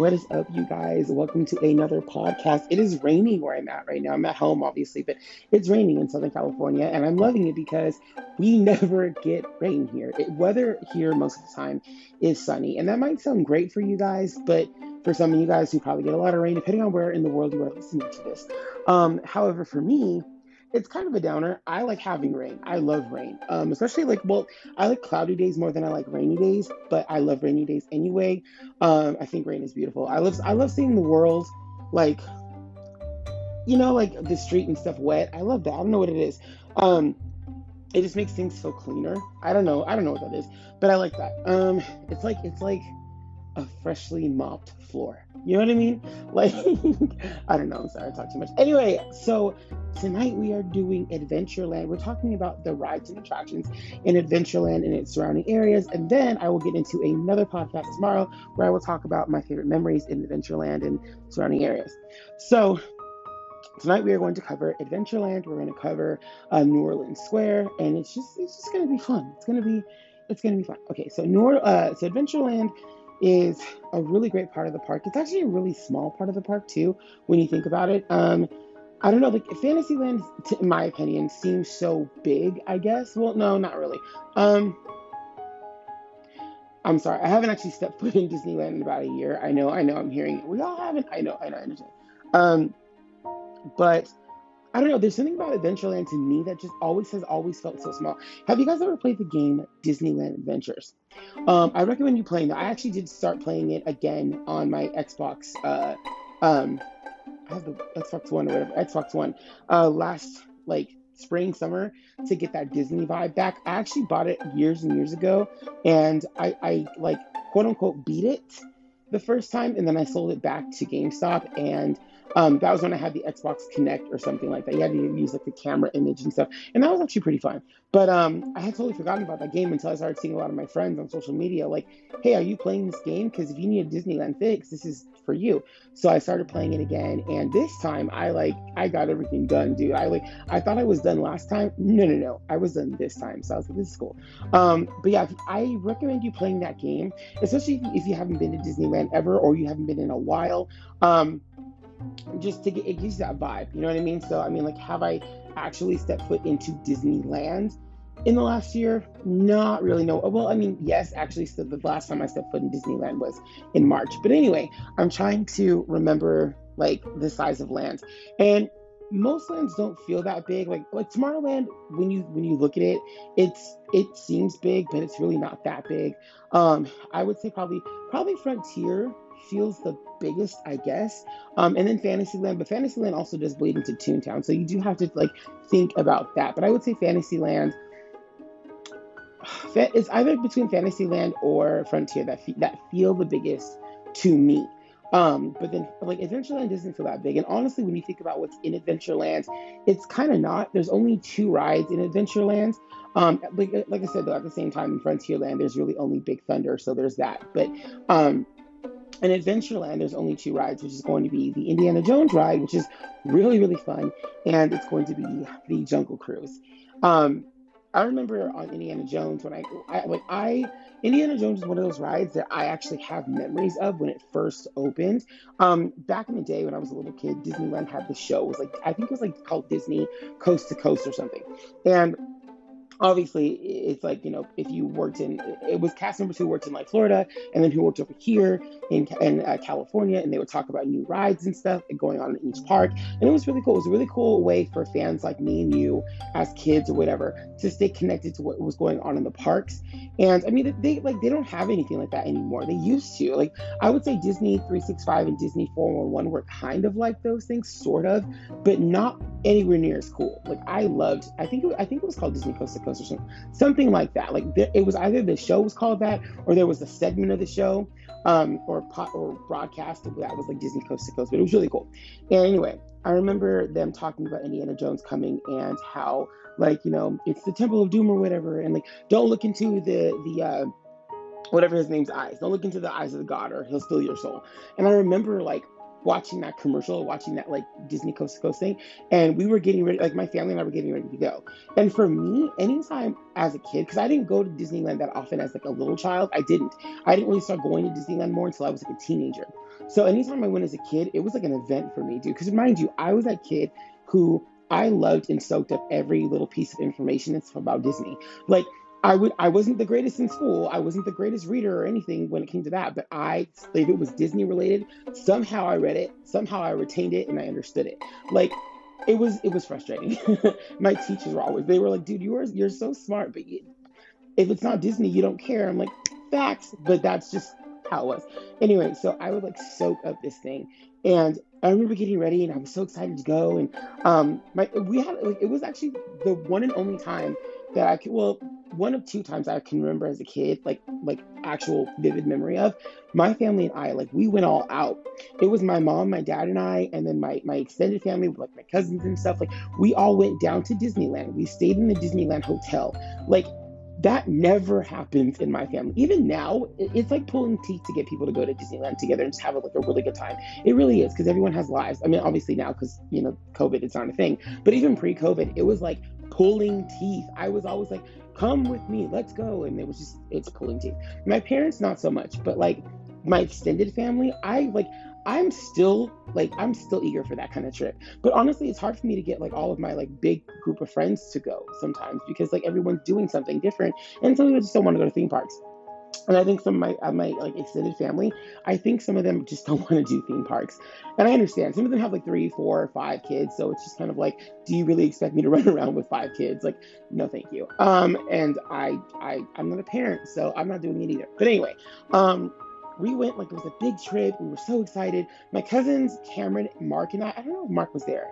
What is up, you guys? Welcome to another podcast. It is raining where I'm at right now. I'm at home, obviously, but it's raining in Southern California, and I'm loving it because we never get rain here. It, weather here most of the time is sunny, and that might sound great for you guys, but for some of you guys who probably get a lot of rain, depending on where in the world you are listening to this. Um, however, for me, it's kind of a downer. I like having rain. I love rain. Um, especially like well, I like cloudy days more than I like rainy days, but I love rainy days anyway. Um, I think rain is beautiful. I love I love seeing the world like you know, like the street and stuff wet. I love that. I don't know what it is. Um, it just makes things feel cleaner. I don't know. I don't know what that is, but I like that. Um, it's like it's like a freshly mopped floor. You know what I mean? Like, I don't know. I'm sorry, I talk too much. Anyway, so tonight we are doing Adventureland. We're talking about the rides and attractions in Adventureland and its surrounding areas. And then I will get into another podcast tomorrow where I will talk about my favorite memories in Adventureland and surrounding areas. So, tonight we are going to cover Adventureland. We're going to cover uh, New Orleans Square, and it's just it's just going to be fun. It's going to be it's going to be fun. Okay, so New uh, so Adventureland is a really great part of the park. It's actually a really small part of the park too, when you think about it. Um, I don't know, like Fantasyland, in my opinion, seems so big. I guess. Well, no, not really. Um, I'm sorry, I haven't actually stepped foot in Disneyland in about a year. I know, I know, I'm hearing it. We all haven't. I know, I know, I understand. Um, but I don't know. There's something about Adventureland to me that just always has always felt so small. Have you guys ever played the game Disneyland Adventures? Um, I recommend you playing that. I actually did start playing it again on my Xbox. Uh, um, I have the Xbox One or whatever Xbox One uh, last like spring summer to get that Disney vibe back. I actually bought it years and years ago, and I, I like quote unquote beat it the first time, and then I sold it back to GameStop and um, that was when I had the Xbox Kinect or something like that. You had to use like the camera image and stuff, and that was actually pretty fun. But um, I had totally forgotten about that game until I started seeing a lot of my friends on social media like, "Hey, are you playing this game? Because if you need a Disneyland fix, this is for you." So I started playing it again, and this time I like I got everything done, dude. I like I thought I was done last time. No, no, no, I was done this time. So I was like, "This is cool." Um, but yeah, I recommend you playing that game, especially if you haven't been to Disneyland ever or you haven't been in a while. Um, just to get it gives that vibe. You know what I mean? So I mean, like, have I actually stepped foot into Disneyland in the last year? Not really. No. Well, I mean, yes, actually, so the last time I stepped foot in Disneyland was in March. But anyway, I'm trying to remember like the size of lands and most lands don't feel that big like like tomorrowland when you when you look at it it's it seems big but it's really not that big um i would say probably probably frontier feels the biggest, I guess. Um, and then Fantasyland, but Fantasyland also does bleed into Toontown, so you do have to like think about that. But I would say Fantasyland. It's either between Fantasyland or Frontier that fe- that feel the biggest to me. Um, but then like Adventureland doesn't feel that big. And honestly, when you think about what's in Adventureland, it's kind of not. There's only two rides in Adventureland. Um, like, like I said, though, at the same time in Frontierland, there's really only Big Thunder, so there's that. But um, in Adventureland, there's only two rides, which is going to be the Indiana Jones ride, which is really, really fun, and it's going to be the Jungle Cruise. Um, I remember on Indiana Jones when I, I like I Indiana Jones is one of those rides that I actually have memories of when it first opened. Um, back in the day when I was a little kid, Disneyland had the show. It was like I think it was like called Disney Coast to Coast or something, and obviously it's like you know if you worked in it was cast members who worked in like florida and then who worked over here in, in uh, california and they would talk about new rides and stuff going on in each park. And it was really cool. It was a really cool way for fans like me and you as kids or whatever to stay connected to what was going on in the parks. And i mean they like they don't have anything like that anymore. They used to. Like i would say disney 365 and disney 411 were kind of like those things sort of but not anywhere near as cool. Like i loved i think it, i think it was called disney coast to coast or something, something like that. Like there, it was either the show was called that, or there was a segment of the show, um, or pot or broadcast that was like Disney Coast to Coast. But it was really cool. And anyway, I remember them talking about Indiana Jones coming and how like you know it's the Temple of Doom or whatever, and like don't look into the the uh, whatever his name's eyes. Don't look into the eyes of the god, or he'll steal your soul. And I remember like watching that commercial, watching that like Disney Coast to Coast thing, and we were getting ready, like my family and I were getting ready to go. And for me, anytime as a kid, because I didn't go to Disneyland that often as like a little child, I didn't. I didn't really start going to Disneyland more until I was like a teenager. So anytime I went as a kid, it was like an event for me, dude. Because mind you, I was that kid who I loved and soaked up every little piece of information and stuff about Disney. Like I would I wasn't the greatest in school. I wasn't the greatest reader or anything when it came to that, but I if it was Disney related, somehow I read it, somehow I retained it and I understood it. Like it was it was frustrating. My teachers were always they were like, "Dude, you are you're so smart, but you, if it's not Disney, you don't care." I'm like, "Facts," but that's just how it was. Anyway, so I would like soak up this thing, and I remember getting ready, and I was so excited to go. And um, my we had like, it was actually the one and only time that I could well one of two times I can remember as a kid, like like actual vivid memory of my family and I, like we went all out. It was my mom, my dad, and I, and then my my extended family, like my cousins and stuff. Like we all went down to Disneyland. We stayed in the Disneyland hotel. Like that never happens in my family. Even now, it's like pulling teeth to get people to go to Disneyland together and just have like a really good time. It really is because everyone has lives. I mean, obviously now because you know COVID, it's not a thing. But even pre-COVID, it was like pulling teeth. I was always like, come with me, let's go. And it was just, it's pulling teeth. My parents, not so much, but like my extended family, I like, I'm still like I'm still eager for that kind of trip. But honestly, it's hard for me to get like all of my like big group of friends to go sometimes because like everyone's doing something different, and some people just don't want to go to theme parks. And I think some of my my like extended family, I think some of them just don't want to do theme parks. And I understand some of them have like three, four, five kids, so it's just kind of like, do you really expect me to run around with five kids? Like, no, thank you. Um, and I I I'm not a parent, so I'm not doing it either. But anyway, um, we went like it was a big trip. We were so excited. My cousins Cameron, Mark, and I. I don't know if Mark was there.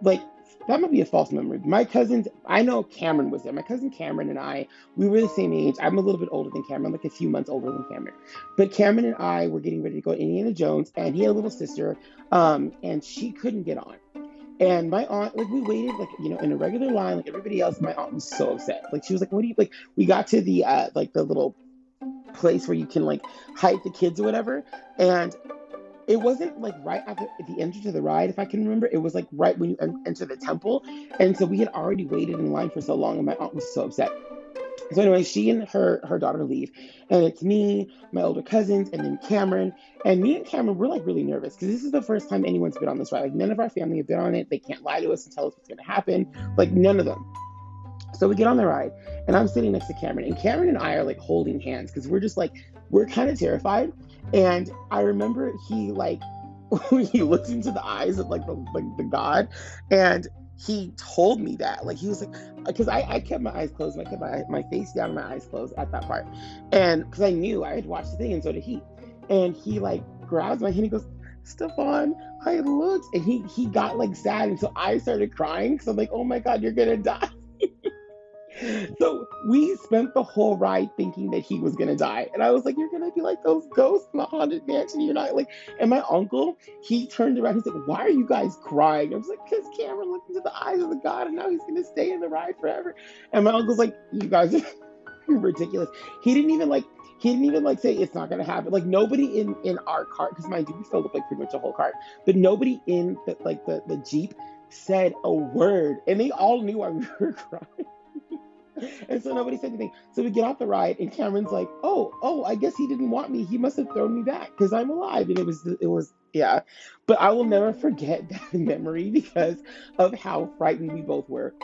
Like that might be a false memory. My cousins, I know Cameron was there. My cousin Cameron and I, we were the same age. I'm a little bit older than Cameron, like a few months older than Cameron. But Cameron and I were getting ready to go to Indiana Jones, and he had a little sister, um, and she couldn't get on. And my aunt, like, we waited, like, you know, in a regular line, like everybody else. My aunt was so upset. Like, she was like, "What do you like?" We got to the, uh, like, the little place where you can like hide the kids or whatever, and it wasn't like right after the entrance to the ride, if I can remember. It was like right when you enter the temple. And so we had already waited in line for so long, and my aunt was so upset. So anyway, she and her her daughter leave, and it's me, my older cousins, and then Cameron. And me and Cameron, we're like really nervous because this is the first time anyone's been on this ride. Like none of our family have been on it. They can't lie to us and tell us what's gonna happen. Like none of them. So we get on the ride, and I'm sitting next to Cameron, and Cameron and I are like holding hands because we're just like we're kind of terrified. And I remember he like he looked into the eyes of like the like the god, and he told me that. Like he was like because I, I kept my eyes closed i kept my, my face down and my eyes closed at that part. And because i knew i had watched the thing and so did he. And he like grabs my hand and he goes stefan i looked and he he got like sad. And so i started crying because i'm like oh my god you're gonna die so we spent the whole ride thinking that he was gonna die. And I was like, You're gonna be like those ghosts in the haunted mansion. You're not like and my uncle, he turned around, he's like, Why are you guys crying? I was like, Because Cameron looked into the eyes of the God and now he's gonna stay in the ride forever. And my uncle's like, You guys are ridiculous. He didn't even like he didn't even like say it's not gonna happen. Like nobody in in our cart, because mind you, we filled up like pretty much a whole cart, but nobody in the like the the jeep said a word, and they all knew why we were crying. And so nobody said anything. So we get off the ride, and Cameron's like, "Oh, oh, I guess he didn't want me. He must have thrown me back because I'm alive." And it was, it was, yeah. But I will never forget that memory because of how frightened we both were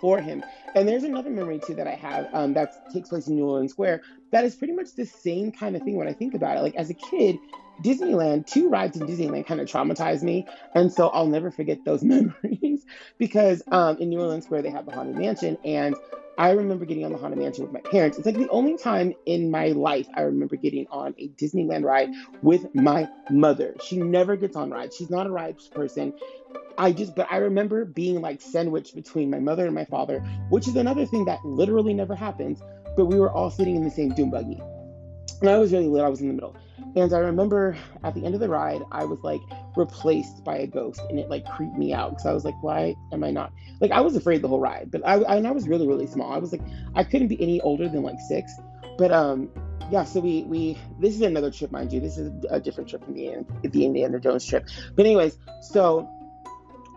for him. And there's another memory too that I have um, that takes place in New Orleans Square. That is pretty much the same kind of thing when I think about it. Like as a kid, Disneyland, two rides in Disneyland kind of traumatized me. And so I'll never forget those memories because um, in New Orleans Square, they have the Haunted Mansion. And I remember getting on the Haunted Mansion with my parents. It's like the only time in my life I remember getting on a Disneyland ride with my mother. She never gets on rides. She's not a rides person. I just, but I remember being like sandwiched between my mother and my father, which is another thing that literally never happens. But we were all sitting in the same doom buggy. And I was really little, I was in the middle. And I remember at the end of the ride, I was like replaced by a ghost, and it like creeped me out because I was like, why am I not? Like, I was afraid the whole ride, but I, I, and I was really, really small. I was like, I couldn't be any older than like six. But um, yeah, so we we this is another trip, mind you. This is a different trip from the the Indiana Jones trip. But anyways, so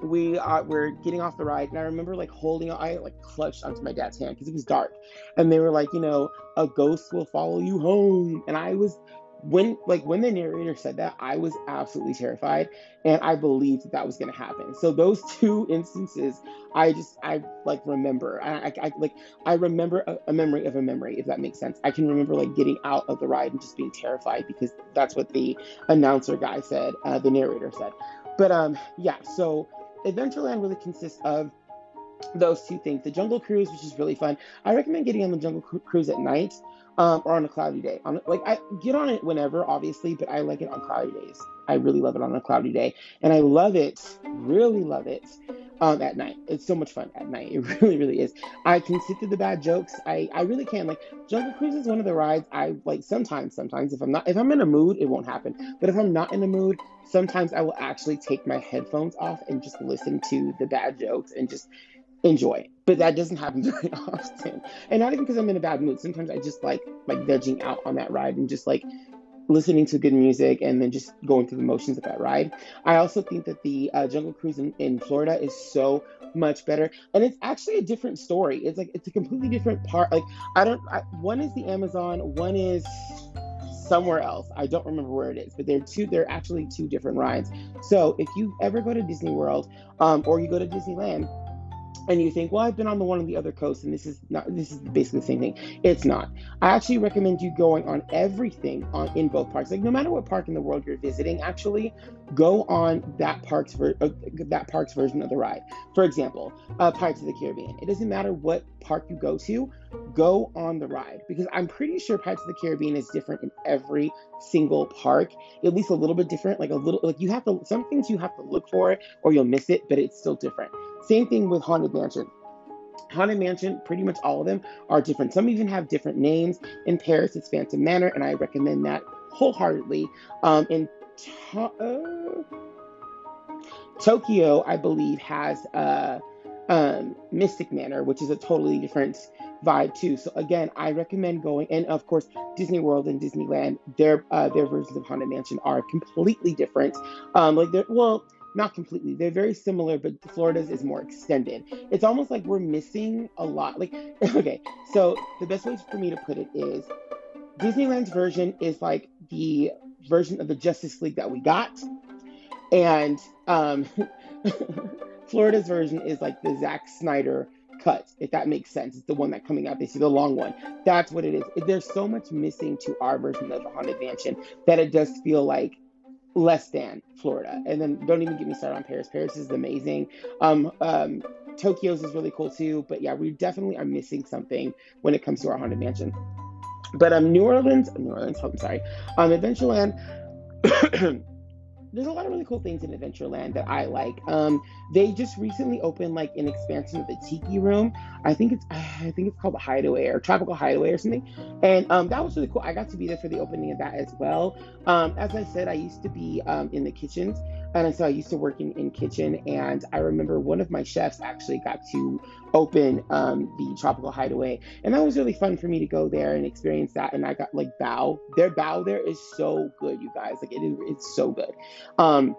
we are we're getting off the ride and i remember like holding i like clutched onto my dad's hand because it was dark and they were like you know a ghost will follow you home and i was when like when the narrator said that i was absolutely terrified and i believed that that was going to happen. So those two instances i just i like remember. I, I, I like i remember a, a, memory of a memory if that makes sense. I can remember like getting out of the ride and just being terrified because that's what the announcer guy said uh, the narrator said. But um yeah so adventureland really consists of those two things. The jungle cruise which is really fun. I recommend getting on the jungle cruise at night um, or on a cloudy day. On like I get on it whenever, obviously, but I like it on cloudy days. I really love it on a cloudy day, and I love it, really love it, um, at night. It's so much fun at night. It really, really is. I can sit through the bad jokes. I, I really can. Like Jungle Cruise is one of the rides I like. Sometimes, sometimes if I'm not, if I'm in a mood, it won't happen. But if I'm not in a mood, sometimes I will actually take my headphones off and just listen to the bad jokes and just enjoy. But that doesn't happen very often. And not even because I'm in a bad mood. Sometimes I just like like vegging out on that ride and just like listening to good music and then just going through the motions of that ride. I also think that the uh, Jungle Cruise in, in Florida is so much better, and it's actually a different story. It's like it's a completely different part. Like I don't. I, one is the Amazon. One is somewhere else. I don't remember where it is, but they're two. They're actually two different rides. So if you ever go to Disney World, um, or you go to Disneyland, and you think, well, I've been on the one on the other coast, and this is not this is basically the same thing. It's not. I actually recommend you going on everything on in both parks. Like no matter what park in the world you're visiting, actually go on that park's ver- uh, that park's version of the ride. For example, uh, Pirates of the Caribbean. It doesn't matter what park you go to, go on the ride because I'm pretty sure Pirates of the Caribbean is different in every single park, at least a little bit different. Like a little, like you have to some things you have to look for or you'll miss it, but it's still different. Same thing with Haunted Mansion. Haunted Mansion, pretty much all of them are different. Some even have different names. In Paris, it's Phantom Manor, and I recommend that wholeheartedly. Um, in to- uh, Tokyo, I believe, has uh, um, Mystic Manor, which is a totally different vibe too. So again, I recommend going. And of course, Disney World and Disneyland, their uh, their versions of Haunted Mansion are completely different. Um, like well not completely. They're very similar, but Florida's is more extended. It's almost like we're missing a lot. Like, okay, so the best way for me to put it is Disneyland's version is like the version of the Justice League that we got, and um, Florida's version is like the Zack Snyder cut, if that makes sense. It's the one that coming out They see the long one. That's what it is. There's so much missing to our version of the Haunted Mansion that it does feel like less than Florida. And then don't even get me started on Paris. Paris is amazing. Um, um, Tokyo's is really cool too. But yeah, we definitely are missing something when it comes to our haunted mansion. But um, New Orleans, New Orleans, I'm sorry, um, Adventureland. There's a lot of really cool things in Adventureland that I like. Um, they just recently opened like an expansion of the Tiki Room. I think it's I think it's called the Hideaway or Tropical Hideaway or something. And um, that was really cool. I got to be there for the opening of that as well. Um, as I said, I used to be um, in the kitchens and so I used to work in, in kitchen, and I remember one of my chefs actually got to open um, the Tropical Hideaway, and that was really fun for me to go there and experience that. And I got like bao. Their bao there is so good, you guys. Like it is, it's so good. Um,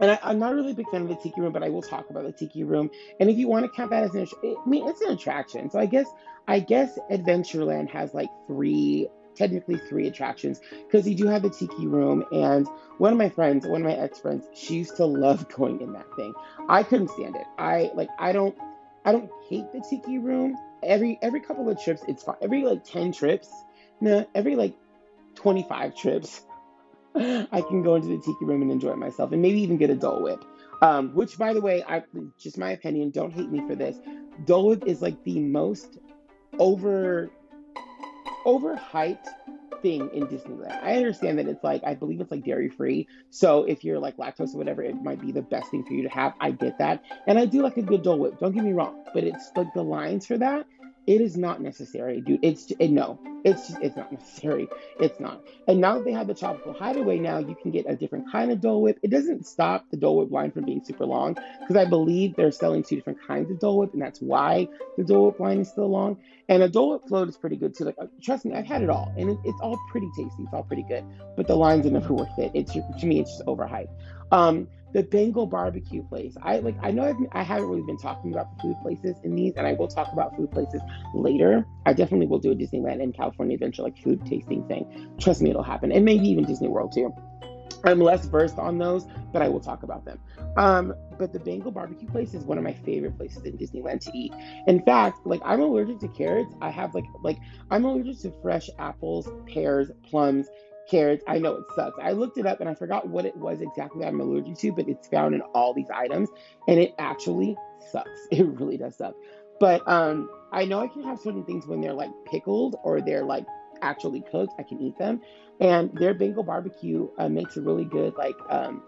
and I, am not really a big fan of the Tiki Room, but I will talk about the Tiki Room. And if you want to count that as an, I mean, it's an attraction. So I guess, I guess Adventureland has like three technically three attractions because you do have the tiki room and one of my friends one of my ex-friends she used to love going in that thing. I couldn't stand it. I like i don't i don't hate the tiki room. Every every couple of trips it's fine every like 10 trips no every like 25 trips i can go into the tiki room and enjoy myself and maybe even get a dole whip. Um, which by the way i just my opinion don't hate me for this. Dole whip is like the most over overhyped thing in Disneyland. I understand that it's like I believe it's like dairy free. So if you're like lactose or whatever, it might be the best thing for you to have. I get that. And I do like a good Dole Whip. Don't get me wrong. But it's like the lines for that It is not necessary, dude. It's it, no, it's it's not necessary. It's not. And now that they have the tropical hideaway, now you can get a different kind of Dole Whip. It doesn't stop the Dole Whip line from being super long because I believe they're selling two different kinds of Dole Whip, and that's why the Dole Whip line is still long. And a Dole Whip float is pretty good too. Like uh, trust me, I've had it all, and it, it's all pretty tasty. It's all pretty good, but the lines are never worth it. It's to me, it's just overhyped. Um, the Bengal barbecue place. I like. I know I've, I haven't really been talking about food places in these, and I will talk about food places later. I definitely will do a Disneyland and California Adventure like food tasting thing. Trust me, it'll happen, and maybe even Disney World too. I'm less versed on those, but I will talk about them. Um, but the Bengal barbecue place is one of my favorite places in Disneyland to eat. In fact, like I'm allergic to carrots. I have like like I'm allergic to fresh apples, pears, plums, carrots. I know it sucks. I looked it up and I forgot what it was exactly I'm allergic to, but it's found in all these items and it actually sucks. It really does suck. But um, I know I can have certain things when they're like pickled or they're like actually cooked. I can eat them. And their Bengal barbecue uh, makes a really good like um,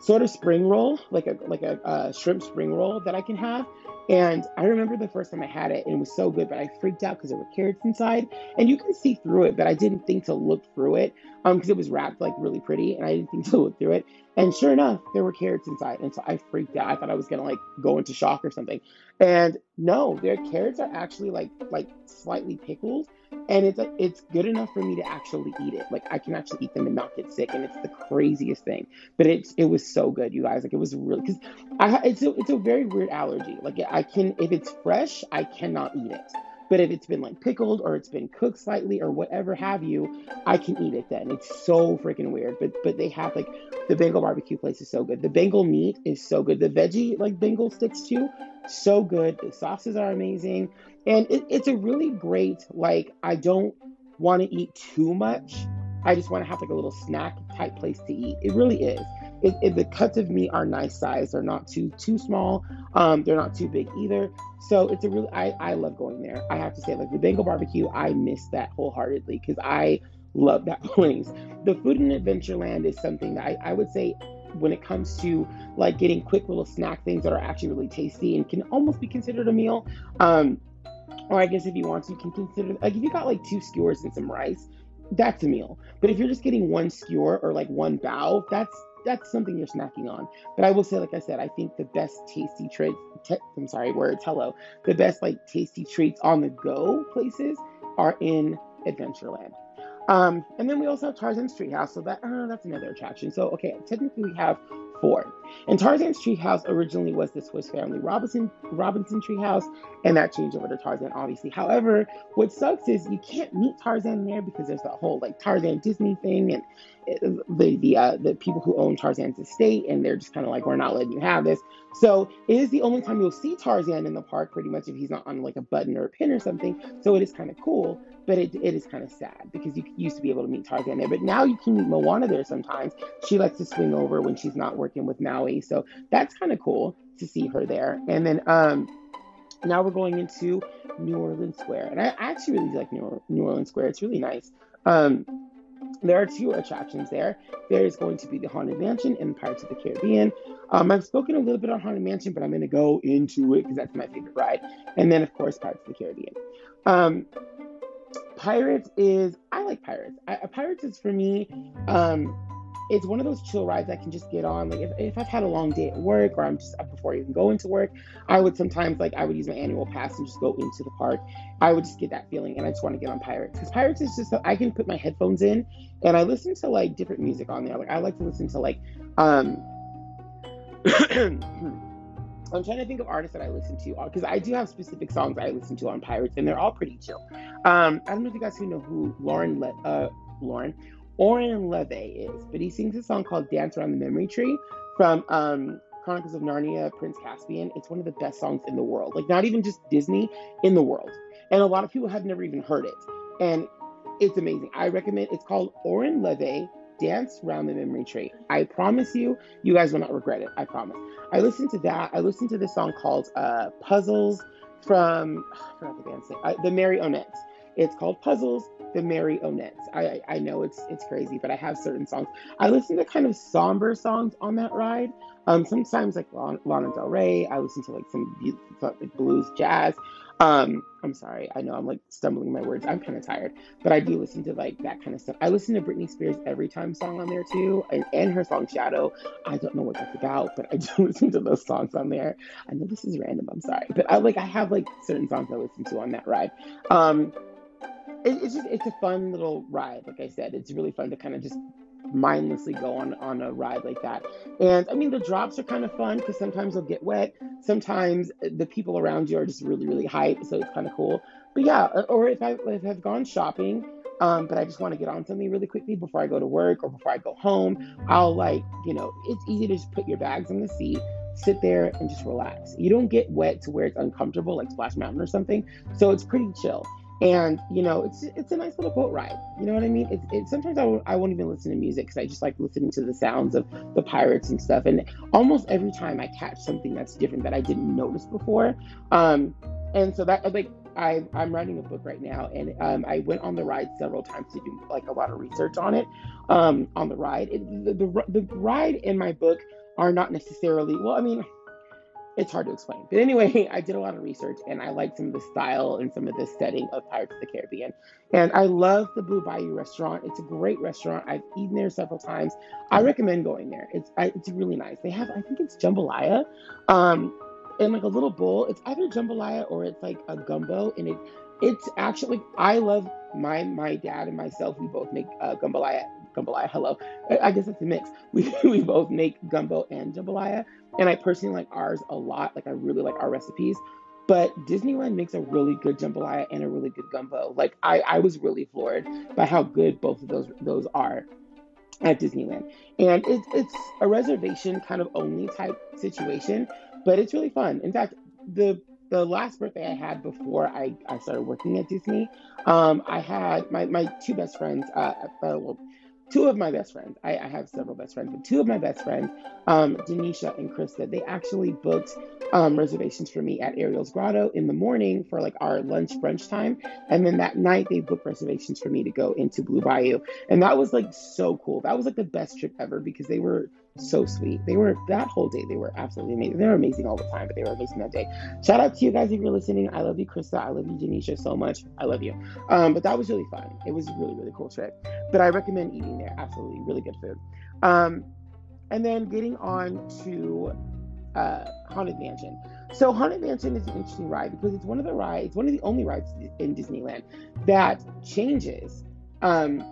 sort of spring roll, like a like a, a shrimp spring roll that I can have. And I remember the first time I had it, and it was so good, but I freaked out because there were carrots inside, and you can see through it, but I didn't think to look through it, um, because it was wrapped like really pretty, and I didn't think to look through it. And sure enough, there were carrots inside, and so I freaked out. I thought I was gonna like go into shock or something, and no, their carrots are actually like like slightly pickled, and it's it's good enough for me to actually eat it. Like I can actually eat them and not get sick, and it's the craziest thing. But it's it was so good, you guys. Like it was really because I it's a, it's a very weird allergy. Like I can if it's fresh, I cannot eat it. But if it's been like pickled or it's been cooked slightly or whatever have you, I can eat it then. It's so freaking weird. But but they have like the Bengal barbecue place is so good. The Bengal meat is so good. The veggie like Bengal sticks too, so good. The sauces are amazing. And it, it's a really great, like, I don't want to eat too much. I just want to have like a little snack type place to eat. It really is. It, it, the cuts of meat are nice size. They're not too too small. Um, they're not too big either. So it's a really I, I love going there. I have to say, like the Bengal barbecue, I miss that wholeheartedly because I love that place. The food in Adventureland is something that I, I would say when it comes to like getting quick little snack things that are actually really tasty and can almost be considered a meal. Um, or I guess if you want to, you can consider like if you got like two skewers and some rice, that's a meal. But if you're just getting one skewer or like one bao, that's that's something you're snacking on. But I will say, like I said, I think the best tasty treats. Te- I'm sorry, words. Hello. The best like tasty treats on the go places are in Adventureland. Um, and then we also have Tarzan's Treehouse, so that uh, that's another attraction. So okay, technically we have four. And Tarzan's treehouse originally was the Swiss Family Robinson Robinson treehouse, and that changed over to Tarzan, obviously. However, what sucks is you can't meet Tarzan there because there's the whole like Tarzan Disney thing, and the the uh, the people who own Tarzan's estate, and they're just kind of like, we're not letting you have this. So it is the only time you'll see Tarzan in the park, pretty much, if he's not on like a button or a pin or something. So it is kind of cool, but it, it is kind of sad because you used to be able to meet Tarzan there, but now you can meet Moana there sometimes. She likes to swing over when she's not working with Maui, so that's kind of cool to see her there. And then um, now we're going into New Orleans Square, and I actually really like New, New Orleans Square. It's really nice. Um, there are two attractions there. There is going to be the Haunted Mansion and Pirates of the Caribbean. Um, I've spoken a little bit on Haunted Mansion, but I'm going to go into it because that's my favorite ride. And then, of course, Pirates of the Caribbean. Um, Pirates is I like Pirates. I, Pirates is for me. Um, it's one of those chill rides I can just get on. Like if, if I've had a long day at work or I'm just up before I even go into work, I would sometimes like I would use my annual pass and just go into the park. I would just get that feeling and I just want to get on Pirates because Pirates is just I can put my headphones in and I listen to like different music on there. Like I like to listen to like um I'm trying to think of artists that I listen to because I do have specific songs I listen to on Pirates, and they're all pretty chill. Um, I don't know if you guys who know who Lauren Le- uh, Lauren Oren Lavie is, but he sings a song called "Dance Around the Memory Tree" from um, Chronicles of Narnia, Prince Caspian. It's one of the best songs in the world, like not even just Disney, in the world. And a lot of people have never even heard it, and it's amazing. I recommend. It's called Oren Lavie dance around the memory tree. I promise you, you guys will not regret it. I promise. I listened to that. I listened to this song called uh, Puzzles from, I forgot the name, uh, the Marionettes. It's called Puzzles, the Marionettes. I, I know it's it's crazy, but I have certain songs. I listen to kind of somber songs on that ride. Um, sometimes like Lana Del Rey. I listen to like some blues, jazz. Um, I'm sorry, I know I'm like stumbling my words. I'm kind of tired, but I do listen to like that kind of stuff. I listen to Britney Spears every time song on there too, and, and her song Shadow. I don't know what that's about, but I do listen to those songs on there. I know this is random. I'm sorry, but I like I have like certain songs I listen to on that ride. Um, it, it's just it's a fun little ride. Like I said, it's really fun to kind of just mindlessly go on on a ride like that. And I mean, the drops are kind of fun because sometimes they'll get wet. Sometimes the people around you are just really really hype, so it's kind of cool. But yeah, uh, or if I if I've gone shopping. Um, but I just want to get on something really quickly before I go to work or before I go home. I'll like, you know, it's easy to just put your bags on the seat, sit there and just relax. You don't get wet to where it's uncomfortable like Splash Mountain or something. So it's pretty chill and you know it's it's a nice little boat ride you know what i mean it's, it, sometimes I w- I won't even listen to music because i just like listening to the sounds of the pirates and stuff and almost every time i catch something that's different that i didn't notice before um and so that like I, I'm writing a book right now, and um, I went on the ride several times to do like a lot of research on it. Um, on the ride, it, the, the the ride in my book are not necessarily well. I mean, it's hard to explain. But anyway, I did a lot of research and I like some of the style and some of the setting of Pirates of the Caribbean. And I love the Blue Bayou restaurant. It's a great restaurant. I've eaten there several times. I recommend going there. It's I, it's really nice. They have I think it's jambalaya, um, in like a little bowl. It's either jambalaya or it's like a gumbo, and it it's actually I love my my dad and myself. We both make uh. Jambalaya, hello. I guess it's a mix. We we both make gumbo and jambalaya and I personally like ours a lot. Like I really like our recipes. But Disneyland makes a really good jambalaya and a really good gumbo. Like I, I was really floored by how good both of those those are at Disneyland. And it's it's a reservation kind of only type situation, but it's really fun. In fact, the the last birthday I had before I, I started working at Disney, um, I had my, my two best friends, uh, uh, well, two of my best friends, I, I, have several best friends, but two of my best friends, um, Denisha and Krista, they actually booked um, reservations for me at Ariel's Grotto in the morning for like our lunch brunch time. And then that night they booked reservations for me to go into Blue Bayou. And that was like so cool. That was like the best trip ever because they were so sweet. They were that whole day. They were absolutely amazing. They were amazing all the time, but they were amazing that day. Shout out to you guys if you're listening. I love you, Krista. I love you, Janisha, so much. I love you. Um, but that was really fun. It was really really cool trip. But I recommend eating there. Absolutely, really good food. Um, and then getting on to uh, Haunted Mansion. So Haunted Mansion is an interesting ride because it's one of the rides, one of the only rides in Disneyland that changes um,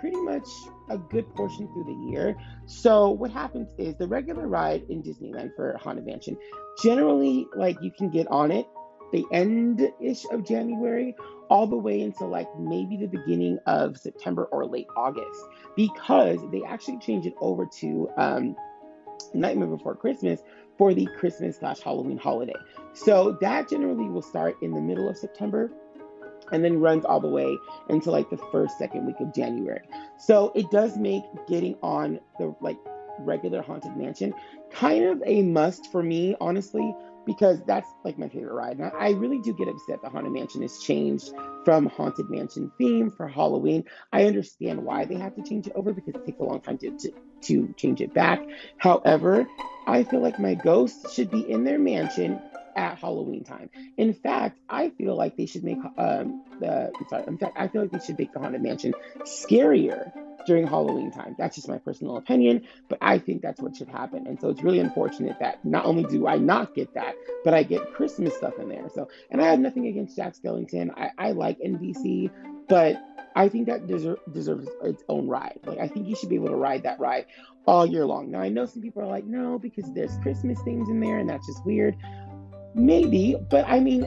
pretty much a good portion through the year. So what happens is the regular ride in Disneyland for Haunted Mansion, generally like you can get on it the end ish of January all the way until like maybe the beginning of September or late August because they actually change it over to um, Nightmare Before Christmas for the Christmas slash Halloween holiday. So that generally will start in the middle of September and then runs all the way until like the first second week of January. So it does make getting on the like regular haunted mansion kind of a must for me, honestly, because that's like my favorite ride. And I really do get upset that Haunted Mansion has changed from Haunted Mansion theme for Halloween. I understand why they have to change it over because it takes a long time to, to, to change it back. However, I feel like my ghost should be in their mansion at Halloween time. In fact, I feel like they should make um the I'm sorry, in fact, I feel like they should make the Haunted Mansion scarier during Halloween time. That's just my personal opinion, but I think that's what should happen. And so it's really unfortunate that not only do I not get that, but I get Christmas stuff in there. So, and I have nothing against Jack Skellington. I, I like NBC, but I think that deserve, deserves its own ride. Like, I think you should be able to ride that ride all year long. Now, I know some people are like, no, because there's Christmas things in there and that's just weird. Maybe, but I mean,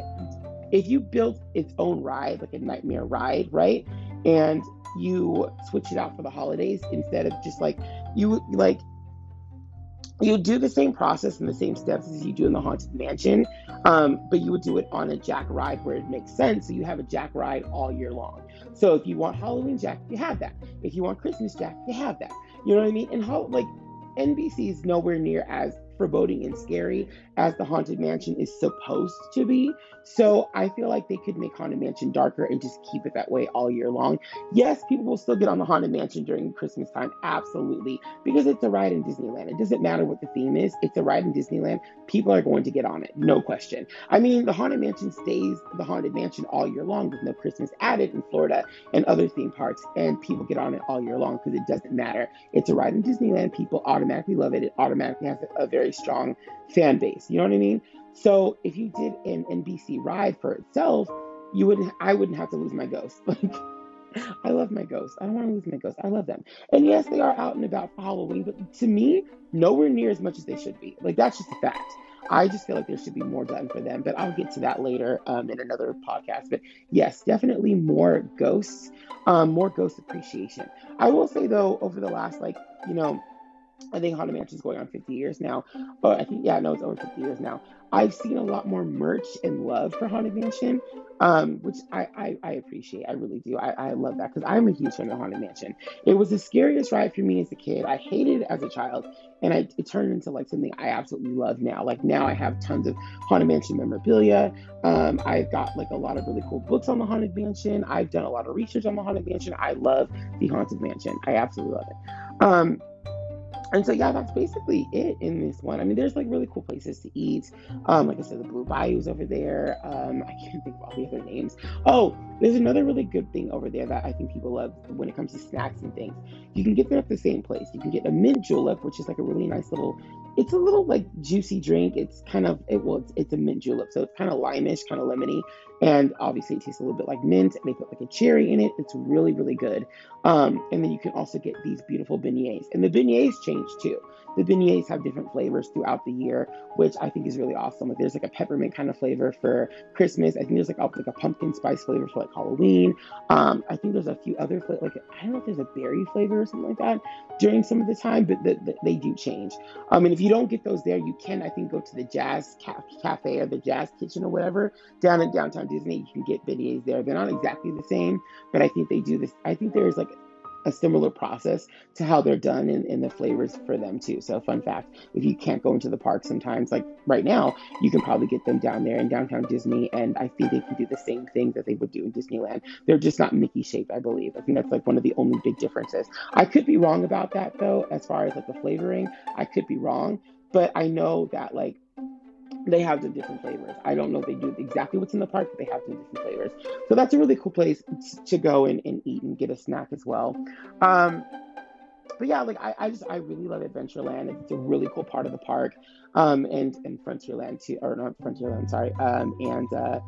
if you built its own ride, like a nightmare ride, right? And you switch it out for the holidays instead of just like you like you do the same process and the same steps as you do in the haunted mansion um, but you would do it on a jack ride where it makes sense so you have a jack ride all year long. So if you want halloween jack you have that. If you want christmas jack you have that. You know what i mean? And how like nbc is nowhere near as foreboding and scary as the Haunted Mansion is supposed to be. So I feel like they could make Haunted Mansion darker and just keep it that way all year long. Yes, people will still get on the Haunted Mansion during Christmas time, absolutely, because it's a ride in Disneyland. It doesn't matter what the theme is, it's a ride in Disneyland. People are going to get on it, no question. I mean, the Haunted Mansion stays the Haunted Mansion all year long with no Christmas added in Florida and other theme parks, and people get on it all year long because it doesn't matter. It's a ride in Disneyland. People automatically love it. It automatically has a, a strong fan base. You know what I mean? So if you did an NBC ride for itself, you wouldn't. I wouldn't have to lose my ghost. Like I love my ghosts. I don't want to lose my ghosts. I love them. And yes, they are out and about for Halloween, but to me, nowhere near as much as they should be. Like that's just a fact. I just feel like there should be more done for them, but I'll get to that later um, in another podcast. But yes, definitely more ghosts, um, more ghost appreciation. I will say though, over the last like you know I think Haunted Mansion is going on 50 years now. Oh, I think, yeah, no, it's over 50 years now. I've seen a lot more merch and love for Haunted Mansion, um, which I, I, I, appreciate. I really do. I, I love that because I'm a huge fan of Haunted Mansion. It was the scariest ride for me as a kid. I hated it as a child, and I, it turned into like something I absolutely love now. Like now I have tons of Haunted Mansion memorabilia. Um, I've got like a lot of really cool books on the Haunted Mansion. I've done a lot of research on the Haunted Mansion. I love the Haunted Mansion. I absolutely love it. Um, and so yeah, that's basically it in this one. I mean, there's like really cool places to eat. Um, like I said, the Blue Bayou's over there. Um, I can't think of all the other names. Oh, there's another really good thing over there that I think people love when it comes to snacks and things. You can get them at the same place. You can get a mint julep, which is like a really nice little. It's a little like juicy drink. It's kind of it well, it's, it's a mint julep, so it's kind of limeish, kind of lemony, and obviously it tastes a little bit like mint. And They put like a cherry in it. It's really really good. Um, and then you can also get these beautiful beignets, and the beignets change too. The beignets have different flavors throughout the year, which I think is really awesome. Like there's like a peppermint kind of flavor for Christmas. I think there's like a, like a pumpkin spice flavor for like Halloween. Um, I think there's a few other flavors, like I don't know if there's a berry flavor or something like that during some of the time, but the, the, they do change. Um, and if you don't get those there, you can I think go to the Jazz Cafe or the Jazz Kitchen or whatever down in downtown Disney. You can get beignets there. They're not exactly the same, but I think they do this. I think there's like a similar process to how they're done in, in the flavors for them too. So fun fact, if you can't go into the park sometimes, like right now, you can probably get them down there in downtown Disney. And I think they can do the same thing that they would do in Disneyland. They're just not Mickey shaped, I believe. I think that's like one of the only big differences. I could be wrong about that though, as far as like the flavoring. I could be wrong, but I know that like they have the different flavors. I don't know if they do exactly what's in the park, but they have the different flavors. So that's a really cool place to go and, and eat and get a snack as well. Um, but yeah, like I, I just I really love Adventureland. It's a really cool part of the park, um, and and Frontierland too, or not Frontierland, sorry, um, and uh,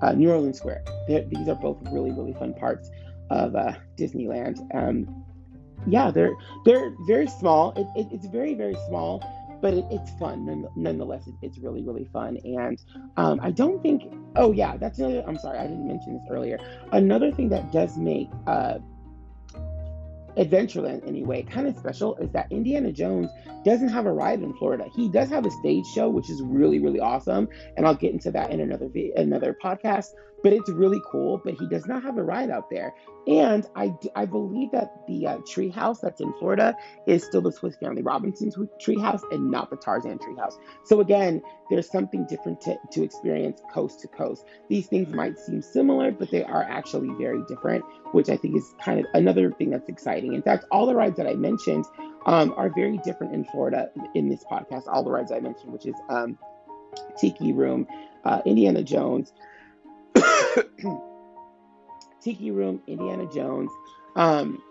uh, New Orleans Square. They're, these are both really really fun parts of uh, Disneyland. Um, yeah, they're they're very small. It, it, it's very very small, but it, it's fun nonetheless. It, it's really really fun, and um, I don't think. Oh yeah, that's another. I'm sorry, I didn't mention this earlier. Another thing that does make uh, Adventureland anyway, kind of special is that Indiana Jones doesn't have a ride in Florida. He does have a stage show, which is really really awesome, and I'll get into that in another another podcast. But it's really cool. But he does not have a ride out there, and I, I believe that the uh, tree house that's in Florida is still the Swiss Family Robinson tree house and not the Tarzan tree house. So again, there's something different to, to experience coast to coast. These things might seem similar, but they are actually very different, which I think is kind of another thing that's exciting. In fact, all the rides that I mentioned um, are very different in Florida in this podcast. All the rides I mentioned, which is um, Tiki Room, uh, Indiana Jones, Tiki Room, Indiana Jones, um,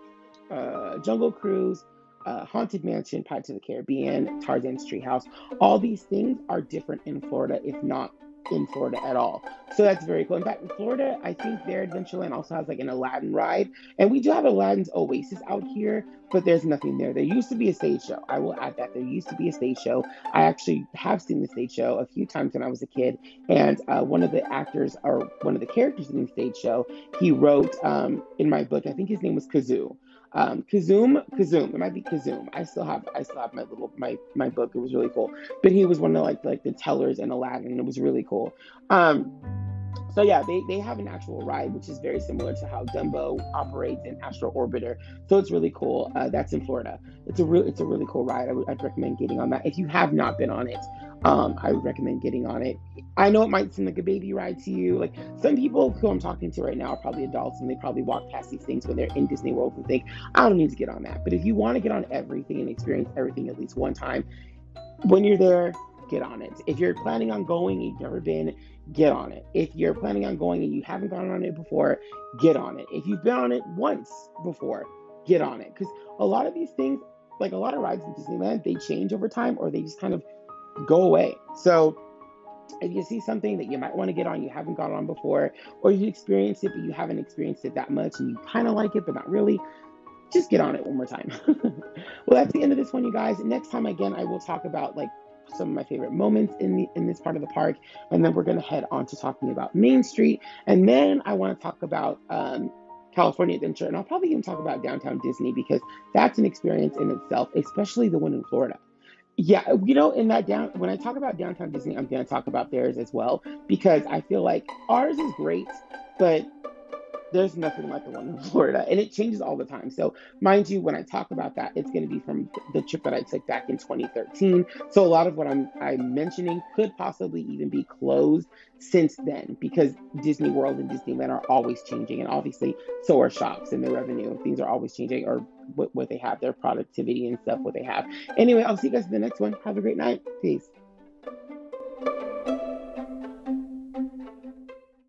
uh, Jungle Cruise, uh, Haunted Mansion, Pirates of the Caribbean, Tarzan's Treehouse. All these things are different in Florida, if not in Florida at all. So that's very cool. In fact, in Florida, I think their Adventureland also has like an Aladdin ride. And we do have Aladdin's Oasis out here, but there's nothing there. There used to be a stage show. I will add that. There used to be a stage show. I actually have seen the stage show a few times when I was a kid. And uh, one of the actors, or one of the characters in the stage show, he wrote um, in my book, I think his name was Kazoo um, Kazoom, Kazoom, it might be Kazoom. I still have, I still have my little, my, my book. It was really cool. But he was one of like, like the tellers in Aladdin. It was really cool. Um, so yeah, they, they have an actual ride, which is very similar to how Dumbo operates in Astro Orbiter. So it's really cool. Uh, that's in Florida. It's a real it's a really cool ride. I would I'd recommend getting on that. If you have not been on it, um, I would recommend getting on it. I know it might seem like a baby ride to you. Like some people who I'm talking to right now are probably adults and they probably walk past these things when they're in Disney World and think, I don't need to get on that. But if you want to get on everything and experience everything at least one time, when you're there, get on it. If you're planning on going, you've never been, get on it. If you're planning on going and you haven't gone on it before, get on it. If you've been on it once before, get on it. Because a lot of these things, like a lot of rides in Disneyland, they change over time or they just kind of go away. So if you see something that you might want to get on, you haven't gone on before, or you experienced it, but you haven't experienced it that much and you kind of like it, but not really, just get on it one more time. well, that's the end of this one, you guys. Next time, again, I will talk about like some of my favorite moments in the in this part of the park, and then we're gonna head on to talking about Main Street, and then I want to talk about um, California Adventure, and I'll probably even talk about Downtown Disney because that's an experience in itself, especially the one in Florida. Yeah, you know, in that down when I talk about Downtown Disney, I'm gonna talk about theirs as well because I feel like ours is great, but there's nothing like the one in Florida, and it changes all the time. So, mind you, when I talk about that, it's going to be from the trip that I took back in 2013. So, a lot of what I'm I'm mentioning could possibly even be closed since then, because Disney World and Disneyland are always changing, and obviously, so are shops and their revenue. Things are always changing, or what, what they have, their productivity and stuff, what they have. Anyway, I'll see you guys in the next one. Have a great night. Peace.